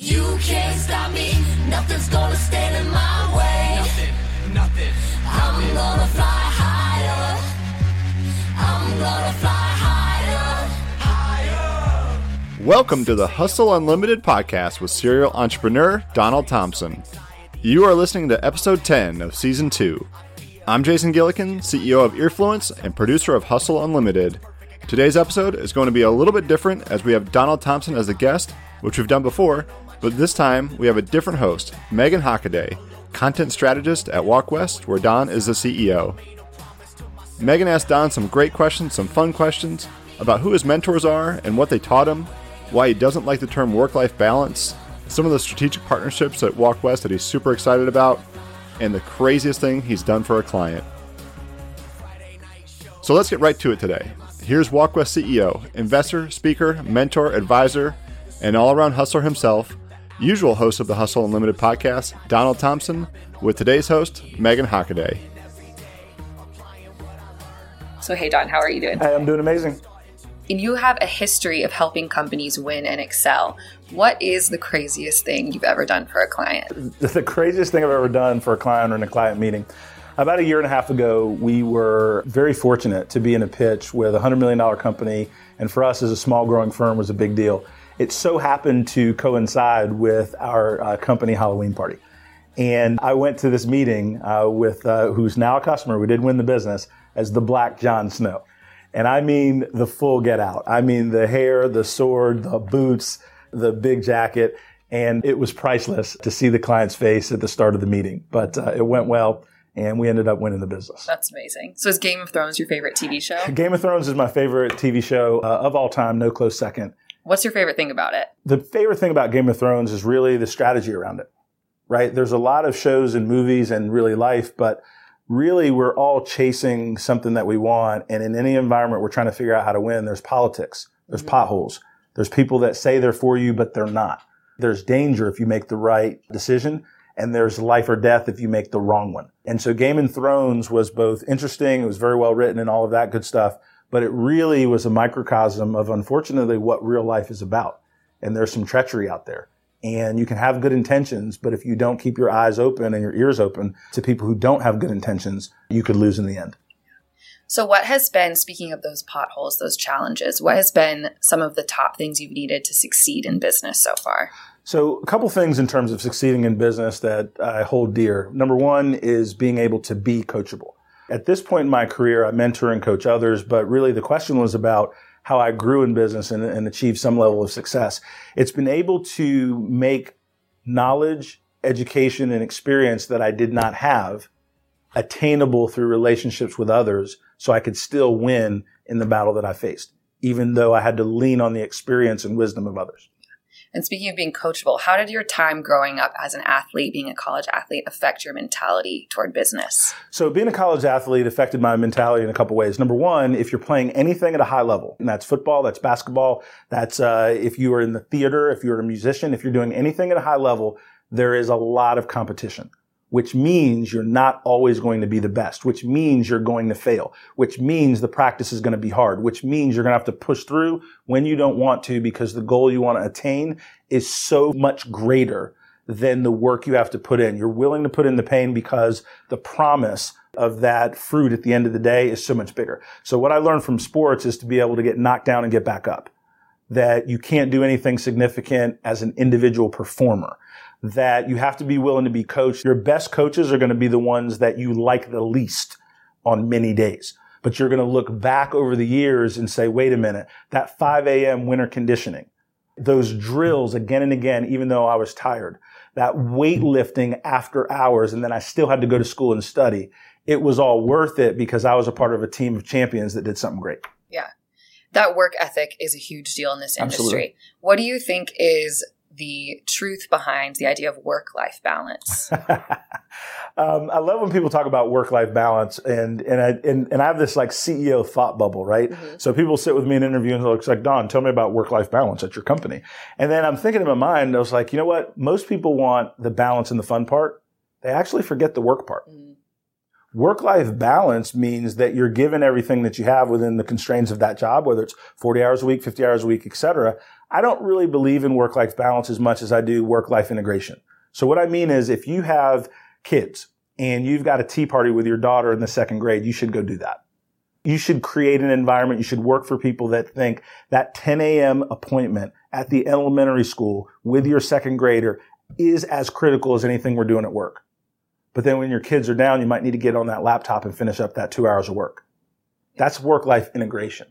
You can't stop me, nothing's gonna stand in my way. Nothing, nothing. I'm gonna fly higher. I'm gonna fly higher. Higher. Welcome to the Hustle Unlimited podcast with serial entrepreneur Donald Thompson. You are listening to episode 10 of season 2. I'm Jason Gillikin, CEO of Earfluence and producer of Hustle Unlimited. Today's episode is going to be a little bit different as we have Donald Thompson as a guest, which we've done before, but this time we have a different host, Meghan Hockaday, content strategist at Walk West, where Don is the CEO. Meghan asked Don some great questions, some fun questions about who his mentors are and what they taught him, why he doesn't like the term work life balance, some of the strategic partnerships at Walk West that he's super excited about, and the craziest thing he's done for a client. So let's get right to it today. Here's Walk West CEO, investor, speaker, mentor, advisor, and all around hustler himself, usual host of the Hustle Unlimited podcast, Donald Thompson, with today's host, Meghan Hockaday. So, hey, Don, how are you doing? Hey, I'm doing amazing. And you have a history of helping companies win and excel. What is the craziest thing you've ever done for a client? The craziest thing I've ever done for a client or in a client meeting. About a year and a half ago, we were very fortunate to be in a pitch with a $100 million company, and for us as a small growing firm was a big deal. It so happened to coincide with our uh, company Halloween party. And I went to this meeting uh, with uh, who's now a customer. We did win the business as the Black Jon Snow. And I mean the full get out. I mean the hair, the sword, the boots, the big jacket. And it was priceless to see the client's face at the start of the meeting. But uh, it went well and we ended up winning the business. That's amazing. So, is Game of Thrones your favorite TV show? Game of Thrones is my favorite TV show uh, of all time, no close second. What's your favorite thing about it? The favorite thing about Game of Thrones is really the strategy around it, right? There's a lot of shows and movies and really life, but really we're all chasing something that we want. And in any environment, we're trying to figure out how to win. There's politics, there's mm-hmm. potholes, there's people that say they're for you, but they're not. There's danger if you make the right decision and there's life or death if you make the wrong one. And so Game of Thrones was both interesting, it was very well written and all of that good stuff, but it really was a microcosm of unfortunately what real life is about. And there's some treachery out there. And you can have good intentions, but if you don't keep your eyes open and your ears open to people who don't have good intentions, you could lose in the end. So, what has been, speaking of those potholes, those challenges, what has been some of the top things you've needed to succeed in business so far? So, a couple things in terms of succeeding in business that I hold dear. Number one is being able to be coachable. At this point in my career, I mentor and coach others, but really the question was about how I grew in business and, and achieved some level of success. It's been able to make knowledge, education, and experience that I did not have attainable through relationships with others so I could still win in the battle that I faced, even though I had to lean on the experience and wisdom of others. And speaking of being coachable, how did your time growing up as an athlete, being a college athlete, affect your mentality toward business? So, being a college athlete affected my mentality in a couple ways. Number one, if you're playing anything at a high level, and that's football, that's basketball, that's uh, if you are in the theater, if you're a musician, if you're doing anything at a high level, there is a lot of competition which means you're not always going to be the best, which means you're going to fail, which means the practice is going to be hard, which means you're going to have to push through when you don't want to because the goal you want to attain is so much greater than the work you have to put in. You're willing to put in the pain because the promise of that fruit at the end of the day is so much bigger. So what I learned from sports is to be able to get knocked down and get back up. That you can't do anything significant as an individual performer that you have to be willing to be coached. Your best coaches are going to be the ones that you like the least on many days. But you're going to look back over the years and say, wait a minute, that 5 a.m. winter conditioning, those drills again and again, even though I was tired, that weightlifting after hours, and then I still had to go to school and study. It was all worth it because I was a part of a team of champions that did something great. Yeah. That work ethic is a huge deal in this industry. Absolutely. What do you think is the truth behind the idea of work life balance? um, I love when people talk about work life balance, and and I and, and I have this like CEO thought bubble, right? Mm-hmm. So people sit with me in interviews and they're like, Don, tell me about work life balance at your company, and then I'm thinking in my mind, I was like, you know what? Most people want the balance and the fun part. They actually forget the work part. Mhm. Work life balance means that you're given everything that you have within the constraints of that job, whether it's 40 hours a week, 50 hours a week, et cetera. I don't really believe in work life balance as much as I do work life integration. So what I mean is if you have kids and you've got a tea party with your daughter in the second grade, you should go do that. You should create an environment. You should work for people that think that 10 a.m. appointment at the elementary school with your second grader is as critical as anything we're doing at work. But then when your kids are down, you might need to get on that laptop and finish up that two hours of work. That's work life integration.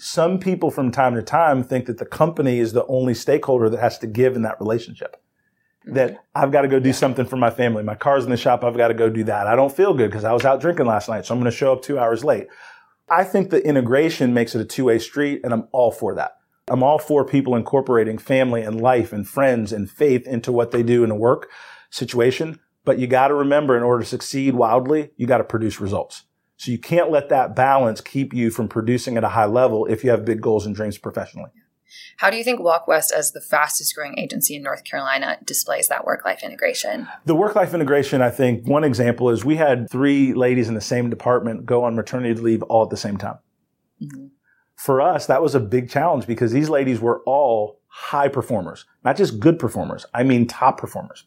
Some people from time to time think that the company is the only stakeholder that has to give in that relationship. That mm-hmm. I've got to go do something for my family. My car's in the shop. I've got to go do that. I don't feel good because I was out drinking last night. So I'm going to show up two hours late. I think the integration makes it a two way street and I'm all for that. I'm all for people incorporating family and life and friends and faith into what they do in a work situation. But you got to remember in order to succeed wildly, you got to produce results. So you can't let that balance keep you from producing at a high level if you have big goals and dreams professionally. How do you think Walk West, as the fastest growing agency in North Carolina, displays that work life integration? The work life integration, I think one example is we had three ladies in the same department go on maternity leave all at the same time. Mm-hmm. For us, that was a big challenge because these ladies were all high performers, not just good performers. I mean, top performers.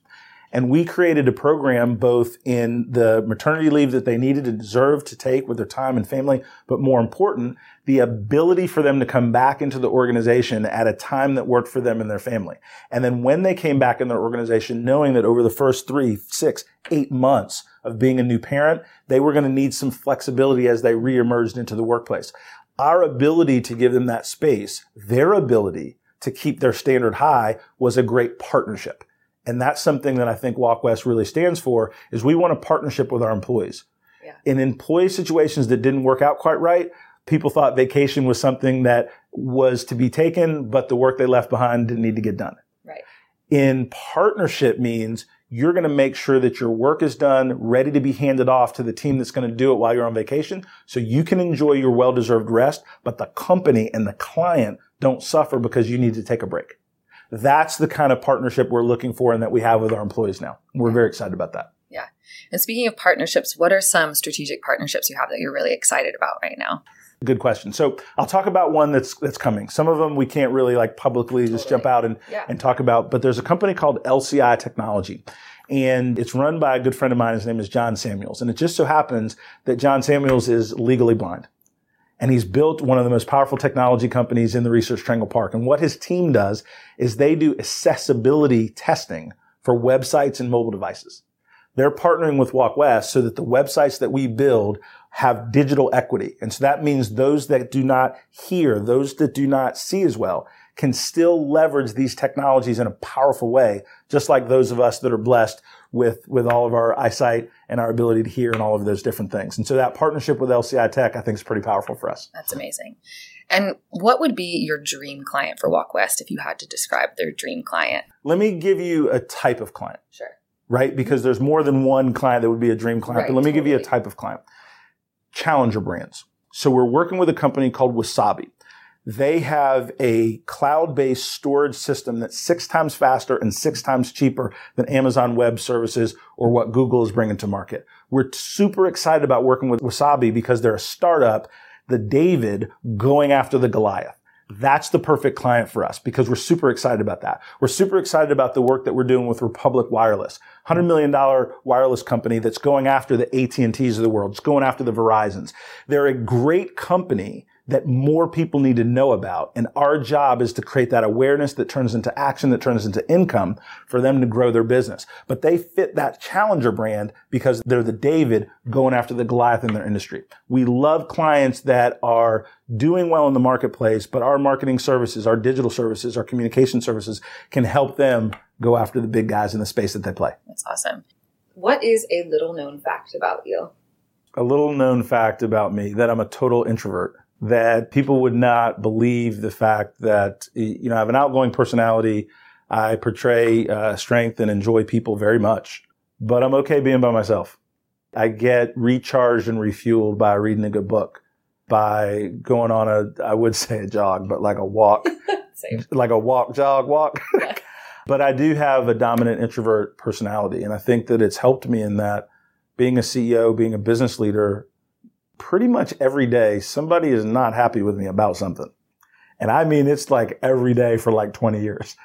And we created a program both in the maternity leave that they needed and deserved to take with their time and family, but more important, the ability for them to come back into the organization at a time that worked for them and their family. And then when they came back in their organization, knowing that over the first three, six, eight months of being a new parent, they were going to need some flexibility as they reemerged into the workplace. Our ability to give them that space, their ability to keep their standard high was a great partnership. And that's something that I think Walk West really stands for is we want a partnership with our employees. Yeah. In employee situations that didn't work out quite right, people thought vacation was something that was to be taken, but the work they left behind didn't need to get done. Right. In partnership means you're going to make sure that your work is done, ready to be handed off to the team that's going to do it while you're on vacation so you can enjoy your well-deserved rest, but the company and the client don't suffer because you need to take a break. That's the kind of partnership we're looking for and that we have with our employees now. We're very excited about that. Yeah. And speaking of partnerships, what are some strategic partnerships you have that you're really excited about right now? Good question. So I'll talk about one that's that's coming. Some of them we can't really like publicly just jump out and, Yeah. and talk about, but there's a company called LCI Technology. And it's run by a good friend of mine. His name is John Samuels. And it just so happens that John Samuels is legally blind. And he's built one of the most powerful technology companies in the Research Triangle Park. And what his team does is they do accessibility testing for websites and mobile devices. They're partnering with Walk West so that the websites that we build have digital equity. And so that means those that do not hear, those that do not see as well, can still leverage these technologies in a powerful way, just like those of us that are blessed with, with all of our eyesight and our ability to hear and all of those different things. And so that partnership with LCI Tech, I think is pretty powerful for us. That's amazing. And what would be your dream client for Walk West if you had to describe their dream client? Let me give you a type of client, Sure. right? Because there's more than one client that would be a dream client. Right, but let me give you a type of client. Challenger brands. So we're working with a company called Wasabi. They have a cloud-based storage system that's six times faster and six times cheaper than Amazon Web Services or what Google is bringing to market. We're super excited about working with Wasabi because they're a startup, the David going after the Goliath. That's the perfect client for us because we're super excited about that. We're super excited about the work that we're doing with Republic Wireless, $100 million wireless company that's going after the AT&Ts of the world. It's going after the Verizons. They're a great company that more people need to know about. And our job is to create that awareness that turns into action, that turns into income for them to grow their business. But they fit that challenger brand because they're the David going after the Goliath in their industry. We love clients that are doing well in the marketplace, but our marketing services, our digital services, our communication services can help them go after the big guys in the space that they play. That's awesome. What is a little known fact about you? a little known fact about me that I'm a total introvert. That people would not believe the fact that you know I have an outgoing personality. I portray uh, strength and enjoy people very much, but I'm okay being by myself. I get recharged and refueled by reading a good book, by going on a I would say a jog, but like a walk, Same. like a walk, jog, walk. Yeah. but I do have a dominant introvert personality, and I think that it's helped me in that being a CEO, being a business leader, pretty much every day, somebody is not happy with me about something. And I mean, it's like every day for like 20 years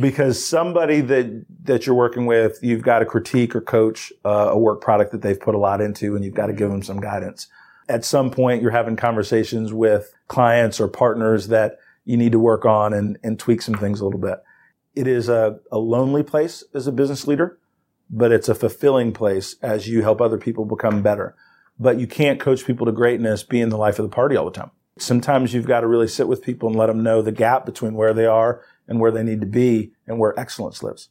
because somebody that, that you're working with, you've got to critique or coach uh, a work product that they've put a lot into and you've got to give them some guidance. At some point, you're having conversations with clients or partners that you need to work on and, and tweak some things a little bit. It is a, a lonely place as a business leader, but it's a fulfilling place as you help other people become better but you can't coach people to greatness being the life of the party all the time. Sometimes you've got to really sit with people and let them know the gap between where they are and where they need to be and where excellence lives.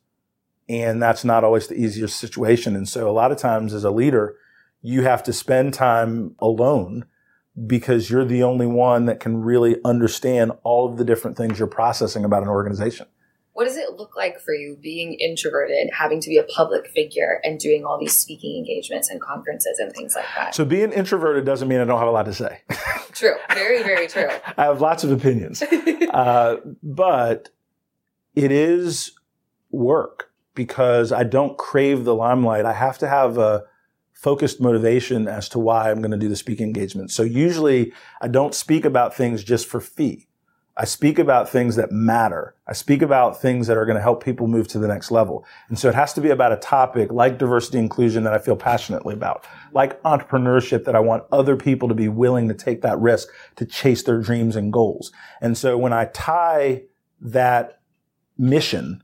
And that's not always the easiest situation. And so a lot of times as a leader, you have to spend time alone because you're the only one that can really understand all of the different things you're processing about an organization. What does it look like for you being introverted, having to be a public figure, and doing all these speaking engagements and conferences and things like that? So being introverted doesn't mean I don't have a lot to say. true. Very, very true. I have lots of opinions. uh, but it is work because I don't crave the limelight. I have to have a focused motivation as to why I'm going to do the speaking engagement. So usually I don't speak about things just for fee. I speak about things that matter. I speak about things that are going to help people move to the next level. And so it has to be about a topic like diversity inclusion that I feel passionately about, like entrepreneurship that I want other people to be willing to take that risk to chase their dreams and goals. And so when I tie that mission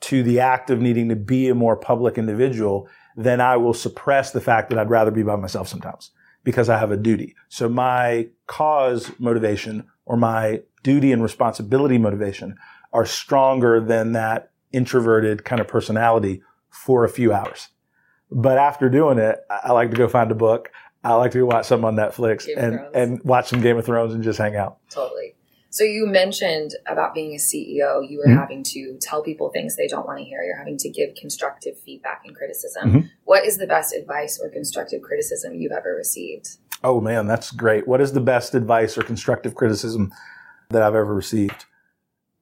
to the act of needing to be a more public individual, then I will suppress the fact that I'd rather be by myself sometimes because I have a duty. So my cause motivation or my duty and responsibility motivation are stronger than that introverted kind of personality for a few hours. But after doing it, I like to go find a book. I like to go watch something on Netflix Game and, and watch some Game of Thrones and just hang out. Totally. So you mentioned about being a CEO, you were Mhm. having to tell people things they don't want to hear. You're having to give constructive feedback and criticism. Mhm. What is the best advice or constructive criticism you've ever received? Oh man, that's great. What is the best advice or constructive criticism that I've ever received?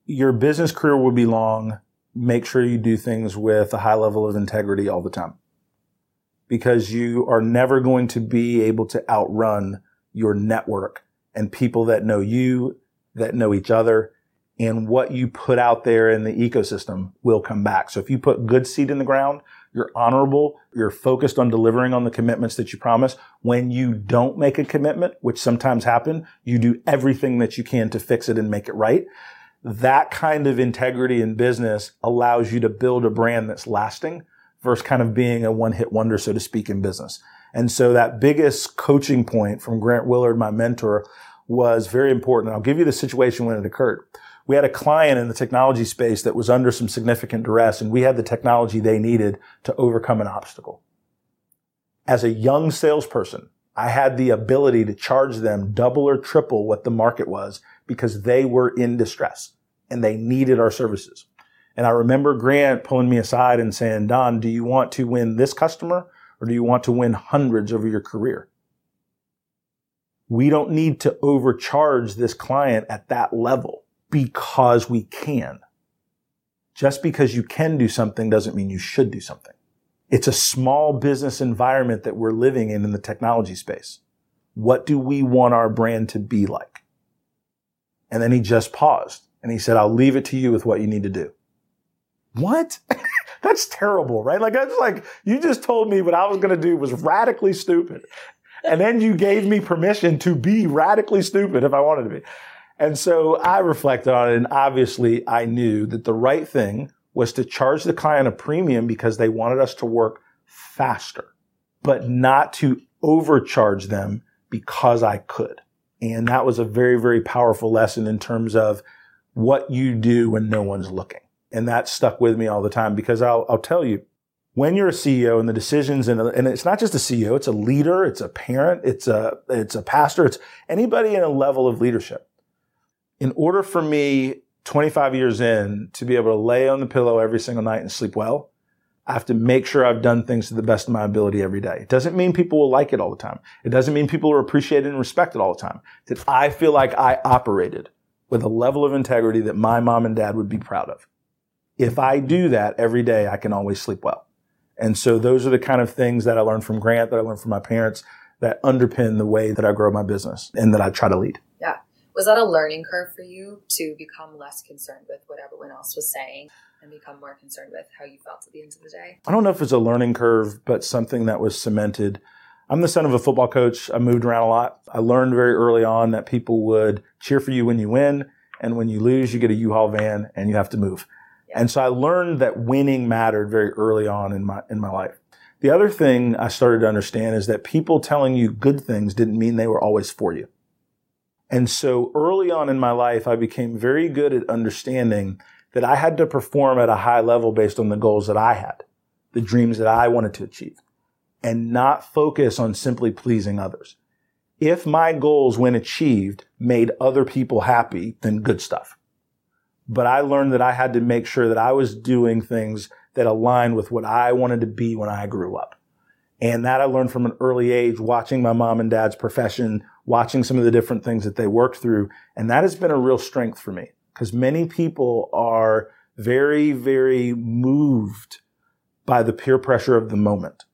Your business career will be long. Make sure you do things with a high level of integrity all the time because you are never going to be able to outrun your network and people that know you, that know each other, and what you put out there in the ecosystem will come back. So if you put good seed in the ground, you're honorable, you're focused on delivering on the commitments that you promise. When you don't make a commitment, which sometimes happen, you do everything that you can to fix it and make it right. That kind of integrity in business allows you to build a brand that's lasting versus kind of being a one hit wonder, so to speak, in business. And so that biggest coaching point from Grant Willard, my mentor, was very important. I'll give you the situation when it occurred. We had a client in the technology space that was under some significant duress and we had the technology they needed to overcome an obstacle. As a young salesperson, I had the ability to charge them double or triple what the market was because they were in distress and they needed our services. And I remember Grant pulling me aside and saying, Don, do you want to win this customer or do you want to win hundreds over your career? We don't need to overcharge this client at that level because we can. Just because you can do something doesn't mean you should do something. It's a small business environment that we're living in in the technology space. What do we want our brand to be like? And then he just paused and he said, I'll leave it to you with what you need to do. What? That's terrible, right? Like, was like, you just told me what I was going to do was radically stupid. And then you gave me permission to be radically stupid if I wanted to be. And so I reflected on it and obviously I knew that the right thing was to charge the client a premium because they wanted us to work faster, but not to overcharge them because I could. And that was a very, very powerful lesson in terms of what you do when no one's looking. And that stuck with me all the time because I'll, I'll tell you, when you're a CEO and the decisions and, and it's not just a CEO, it's a leader, it's a parent, it's a, it's a pastor, it's anybody in a level of leadership. In order for me 25 years in to be able to lay on the pillow every single night and sleep well, I have to make sure I've done things to the best of my ability every day. It doesn't mean people will like it all the time. It doesn't mean people will appreciate it and respect it all the time. That I feel like I operated with a level of integrity that my mom and dad would be proud of. If I do that every day, I can always sleep well. And so those are the kind of things that I learned from Grant, that I learned from my parents, that underpin the way that I grow my business and that I try to lead. Yeah. Was that a learning curve for you to become less concerned with what everyone else was saying and become more concerned with how you felt at the end of the day? I don't know if it's a learning curve, but something that was cemented. I'm the son of a football coach. I moved around a lot. I learned very early on that people would cheer for you when you win, and when you lose, you get a U-Haul van and you have to move. And so I learned that winning mattered very early on in my in my life. The other thing I started to understand is that people telling you good things didn't mean they were always for you. And so early on in my life, I became very good at understanding that I had to perform at a high level based on the goals that I had, the dreams that I wanted to achieve, and not focus on simply pleasing others. If my goals, when achieved, made other people happy, then good stuff. But I learned that I had to make sure that I was doing things that aligned with what I wanted to be when I grew up. And that I learned from an early age, watching my mom and dad's profession, watching some of the different things that they worked through. And that has been a real strength for me because many people are very, very moved by the peer pressure of the moment.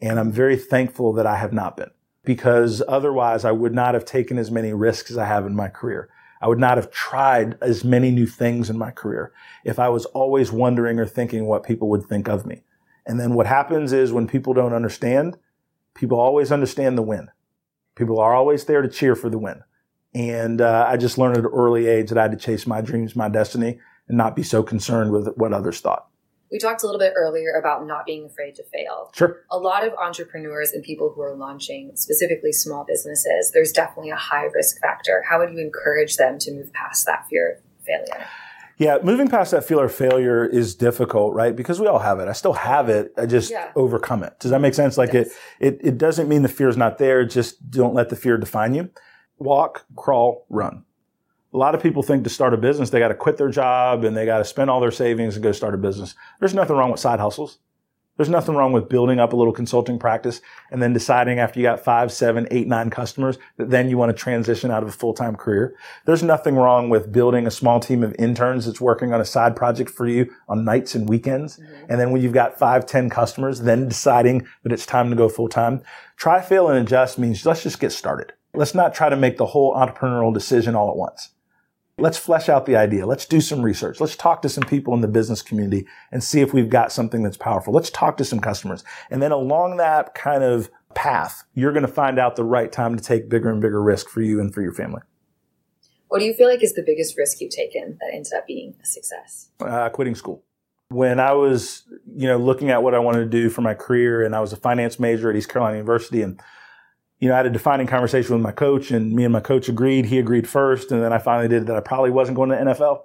And I'm very thankful that I have not been because otherwise I would not have taken as many risks as I have in my career. I would not have tried as many new things in my career if I was always wondering or thinking what people would think of me. And then what happens is when people don't understand, people always understand the win. People are always there to cheer for the win. And uh, I just learned at an early age that I had to chase my dreams, my destiny, and not be so concerned with what others thought. We talked a little bit earlier about not being afraid to fail. Sure. A lot of entrepreneurs and people who are launching specifically small businesses, there's definitely a high risk factor. How would you encourage them to move past that fear of failure? Yeah, moving past that fear of failure is difficult, right? Because we all have it. I still have it. I just Yeah. overcome it. Does that make sense? Like it, it, it doesn't mean the fear is not there. Just don't let the fear define you. Walk, crawl, run. A lot of people think to start a business, they got to quit their job and they got to spend all their savings and go start a business. There's nothing wrong with side hustles. There's nothing wrong with building up a little consulting practice and then deciding after you got five, seven, eight, nine customers that then you want to transition out of a full-time career. There's nothing wrong with building a small team of interns that's working on a side project for you on nights and weekends. Mm-hmm. And then when you've got five, ten customers, then deciding that it's time to go full-time. Try, fail, and adjust means let's just get started. Let's not try to make the whole entrepreneurial decision all at once. Let's flesh out the idea. Let's do some research. Let's talk to some people in the business community and see if we've got something that's powerful. Let's talk to some customers. And then along that kind of path, you're going to find out the right time to take bigger and bigger risk for you and for your family. What do you feel like is the biggest risk you've taken that ended up being a success? uh, quitting school. When I was, you know, looking at what I wanted to do for my career, and I was a finance major at East Carolina University, and you know, I had a defining conversation with my coach, and me and my coach agreed. He agreed first, and then I finally did that I probably wasn't going to the NFL.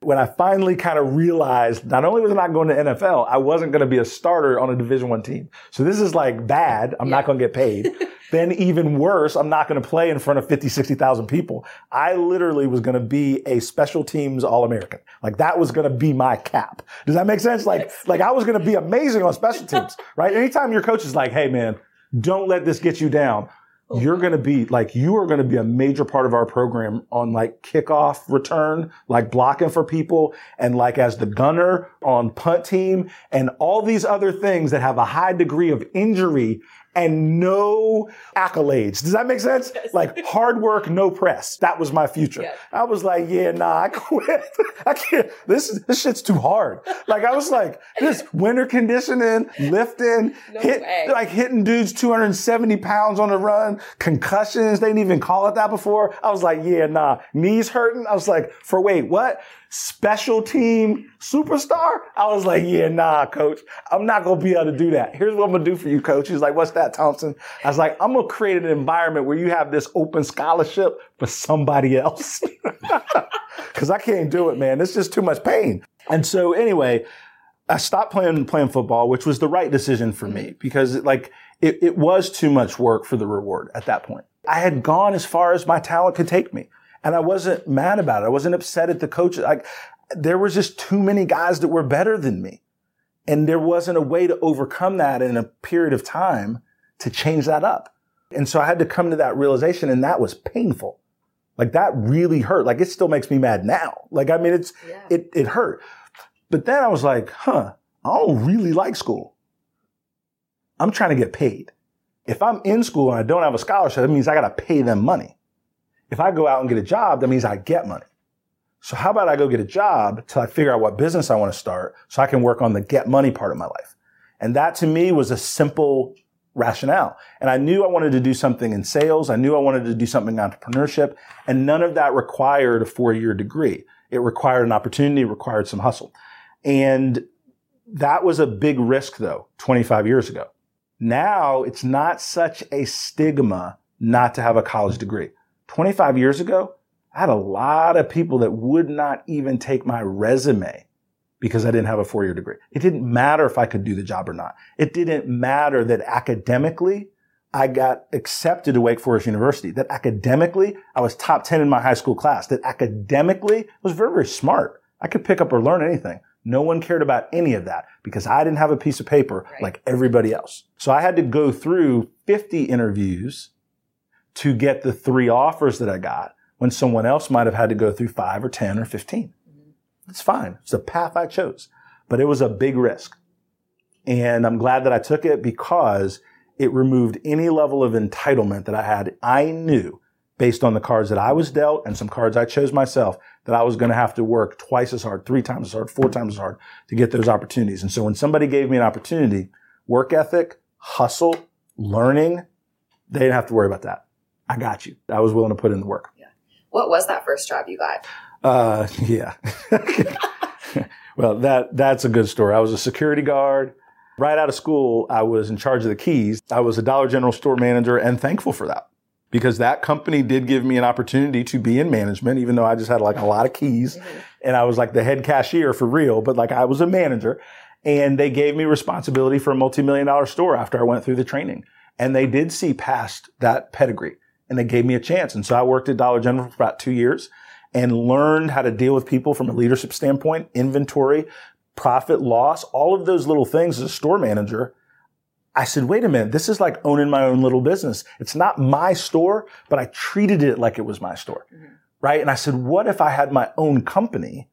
when I finally kind of realized not only was I not going to NFL, I wasn't going to be a starter on a Division One team. So this is like bad. I'm not going to get paid. then even worse, I'm not going to play in front of 50, 60,000 people. I literally was going to be a special teams All-American. Like that was going to be my cap. Does that make sense? Like, like I was going to be amazing on special teams, right? Anytime your coach is like, Hey man, don't let this get you down. You're going to be like, you are going to be a major part of our program on like kickoff return, like blocking for people and like as the gunner on punt team and all these other things that have a high degree of injury and no accolades. Does that make sense? Like hard work, no press. That was my future. Yeah. I was like, yeah, nah, I quit. I can't. This this shit's too hard. Like I was like, this winter conditioning, lifting, No hit, like hitting dudes 270 pounds on the run, concussions. They didn't even call it that before. I was like, yeah, nah, knees hurting. I was like, for wait, what? Special team superstar? I was like, yeah, nah, coach. I'm not going to be able to do that. Here's what I'm going to do for you, coach. He's like, what's that, Thompson? I was like, I'm going to create an environment where you have this open scholarship for somebody else. Cause I can't do it, man. It's just too much pain. And so anyway, I stopped playing playing football, which was the right decision for me mm-hmm. because like it, it was too much work for the reward at that point. I had gone as far as my talent could take me. And I wasn't mad about it. I wasn't upset at the coaches. Like there was just too many guys that were better than me. And there wasn't a way to overcome that in a period of time to change that up. And so I had to come to that realization and that was painful. Like that really hurt. Like it still makes me mad now. Like, I mean, it's, Yeah. it, it hurt. But then I was like, huh, I don't really like school. I'm trying to get paid. If I'm in school and I don't have a scholarship, that means I got to pay them money. If I go out and get a job, that means I get money. So how about I go get a job till I figure out what business I want to start so I can work on the get money part of my life. And that to me was a simple rationale. And I knew I wanted to do something in sales. I knew I wanted to do something in entrepreneurship. And none of that required a four year degree. It required an opportunity, it required some hustle. And that was a big risk though, 25 years ago. Now it's not such a stigma not to have a college degree. 25 years ago, I had a lot of people that would not even take my resume because I didn't have a four year degree. It didn't matter if I could do the job or not. It didn't matter that academically I got accepted to Wake Forest University, that academically I was top 10 in my high school class, that academically I was very, very smart. I could pick up or learn anything. No one cared about any of that because I didn't have a piece of paper Right. like everybody else. So I had to go through 50 interviews to get the three offers that I got when someone else might have had to go through five or 10 or 15. It's fine. It's the path I chose, but it was a big risk. And I'm glad that I took it because it removed any level of entitlement that I had. I knew based on the cards that I was dealt and some cards I chose myself that I was going to have to work twice as hard, three times as hard, four times as hard to get those opportunities. And so when somebody gave me an opportunity, work ethic, hustle, learning, they didn't have to worry about that. I got you. I was willing to put in the work. Yeah. What was that first job you got? Uh, yeah. well, that that's a good story. I was a security guard. Right out of school, I was in charge of the keys. I was a Dollar General store manager and thankful for that because that company did give me an opportunity to be in management, even though I just had like a lot of keys and I was like the head cashier for real, but like I was a manager and they gave me responsibility for a multi-million dollar store after I went through the training. And they did see past that pedigree and they gave me a chance. And so I worked at Dollar General for about two years and learned how to deal with people from a leadership standpoint, inventory, profit loss, all of those little things as a store manager. I said, wait a minute, this is like owning my own little business. It's not my store, but I treated it like it was my store. Mm-hmm. Right. And I said, what if I had my own company?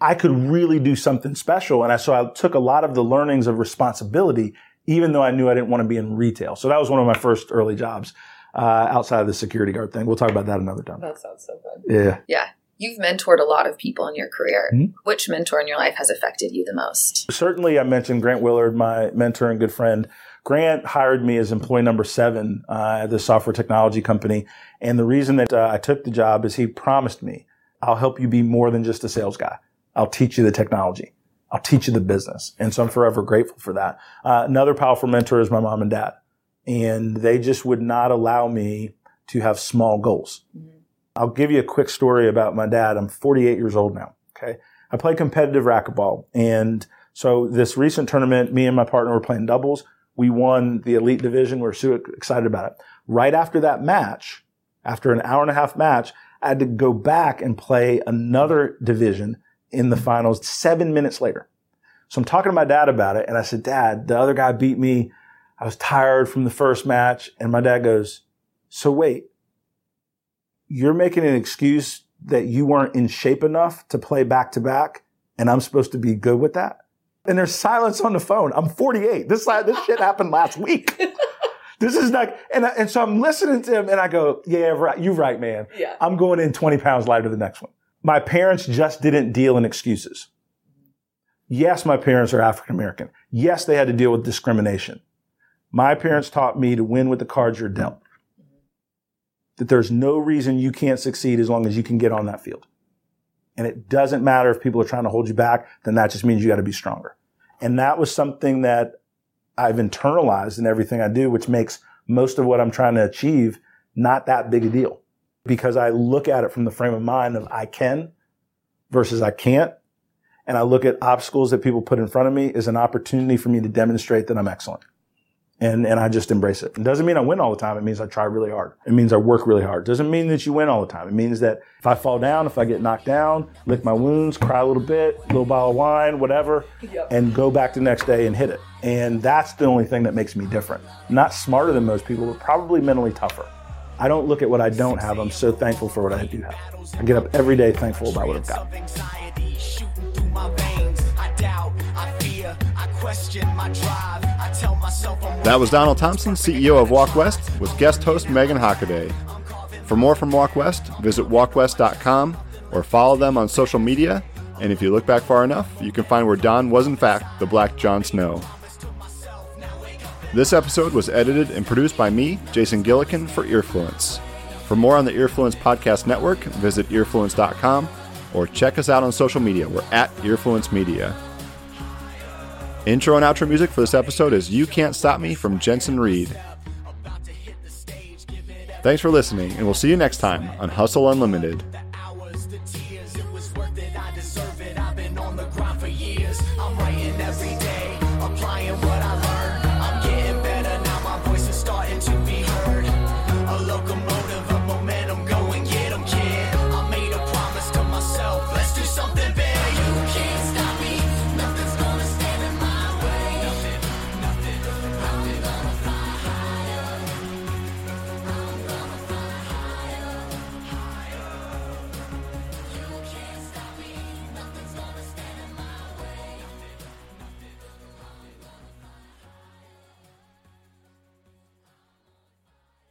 I could really do something special. And I, so I took a lot of the learnings of responsibility, even though I knew I didn't want to be in retail. So that was one of my first early jobs, uh, outside of the security guard thing. We'll talk about that another time. That sounds so fun. Yeah. Yeah. You've mentored a lot of people in your career. Mhm. Which mentor in your life has affected you the most? certainly I mentioned Grant Willard, my mentor and good friend. Grant hired me as employee number seven uh, at the software technology company. And the reason that uh, I took the job is he promised me, I'll help you be more than just a sales guy. I'll teach you the technology. I'll teach you the business. And so I'm forever grateful for that. Uh, another powerful mentor is my mom and dad. And they just would not allow me to have small goals. Mm-hmm. I'll give you a quick story about my dad. I'm 48 years old now. Okay. I play competitive racquetball. And so this recent tournament, me and my partner were playing doubles. We won the elite division. We're super excited about it. Right after that match, after an hour and a half match, I had to go back and play another division in the finals seven minutes later. So I'm talking to my dad about it. And I said, dad, the other guy beat me. I was tired from the first match. And my dad goes, so wait, you're making an excuse that you weren't in shape enough to play back to back and I'm supposed to be good with that? And there's silence on the phone. I'm 48. This, this shit happened last week. this is not, and, and so I'm listening to him and I go, yeah, right. You're right, man. Yeah. I'm going in 20 pounds lighter the next one. My parents just didn't deal in excuses. Yes, my parents are African American. Yes, they had to deal with discrimination. My parents taught me to win with the cards you're dealt that there's no reason you can't succeed as long as you can get on that field. And it doesn't matter if people are trying to hold you back, then that just means you got to be stronger. And that was something that I've internalized in everything I do, which makes most of what I'm trying to achieve not that big a deal because I look at it from the frame of mind of I can versus I can't. And I look at obstacles that people put in front of me as an opportunity for me to demonstrate that I'm excellent and and I just embrace it. It doesn't mean I win all the time. It means I try really hard. It means I work really hard. It doesn't mean that you win all the time. It means that if I fall down, if I get knocked down, lick my wounds, cry a little bit, a little bottle of wine, whatever, Yep. and go back the next day and hit it. And that's the only thing that makes me different. Not smarter than most people, but probably mentally tougher. I don't look at what I don't have. I'm so thankful for what I do have. I get up every day thankful about what I've got. That was Donald Thompson, CEO of Walk West, with guest host Meghan Hockaday. For more from Walk West, visit walkwest.com or follow them on social media. And if you look back far enough, you can find where Don was, in fact, the Black Jon Snow. This episode was edited and produced by me, Jason Gillikin, for Earfluence. For more on the Earfluence Podcast Network, visit earfluence.com or check us out on social media. We're at Earfluence Media. Intro and outro music for this episode is You Can't Stop Me from Jensen Reed. Thanks for listening, and we'll see you next time on Hustle Unlimited.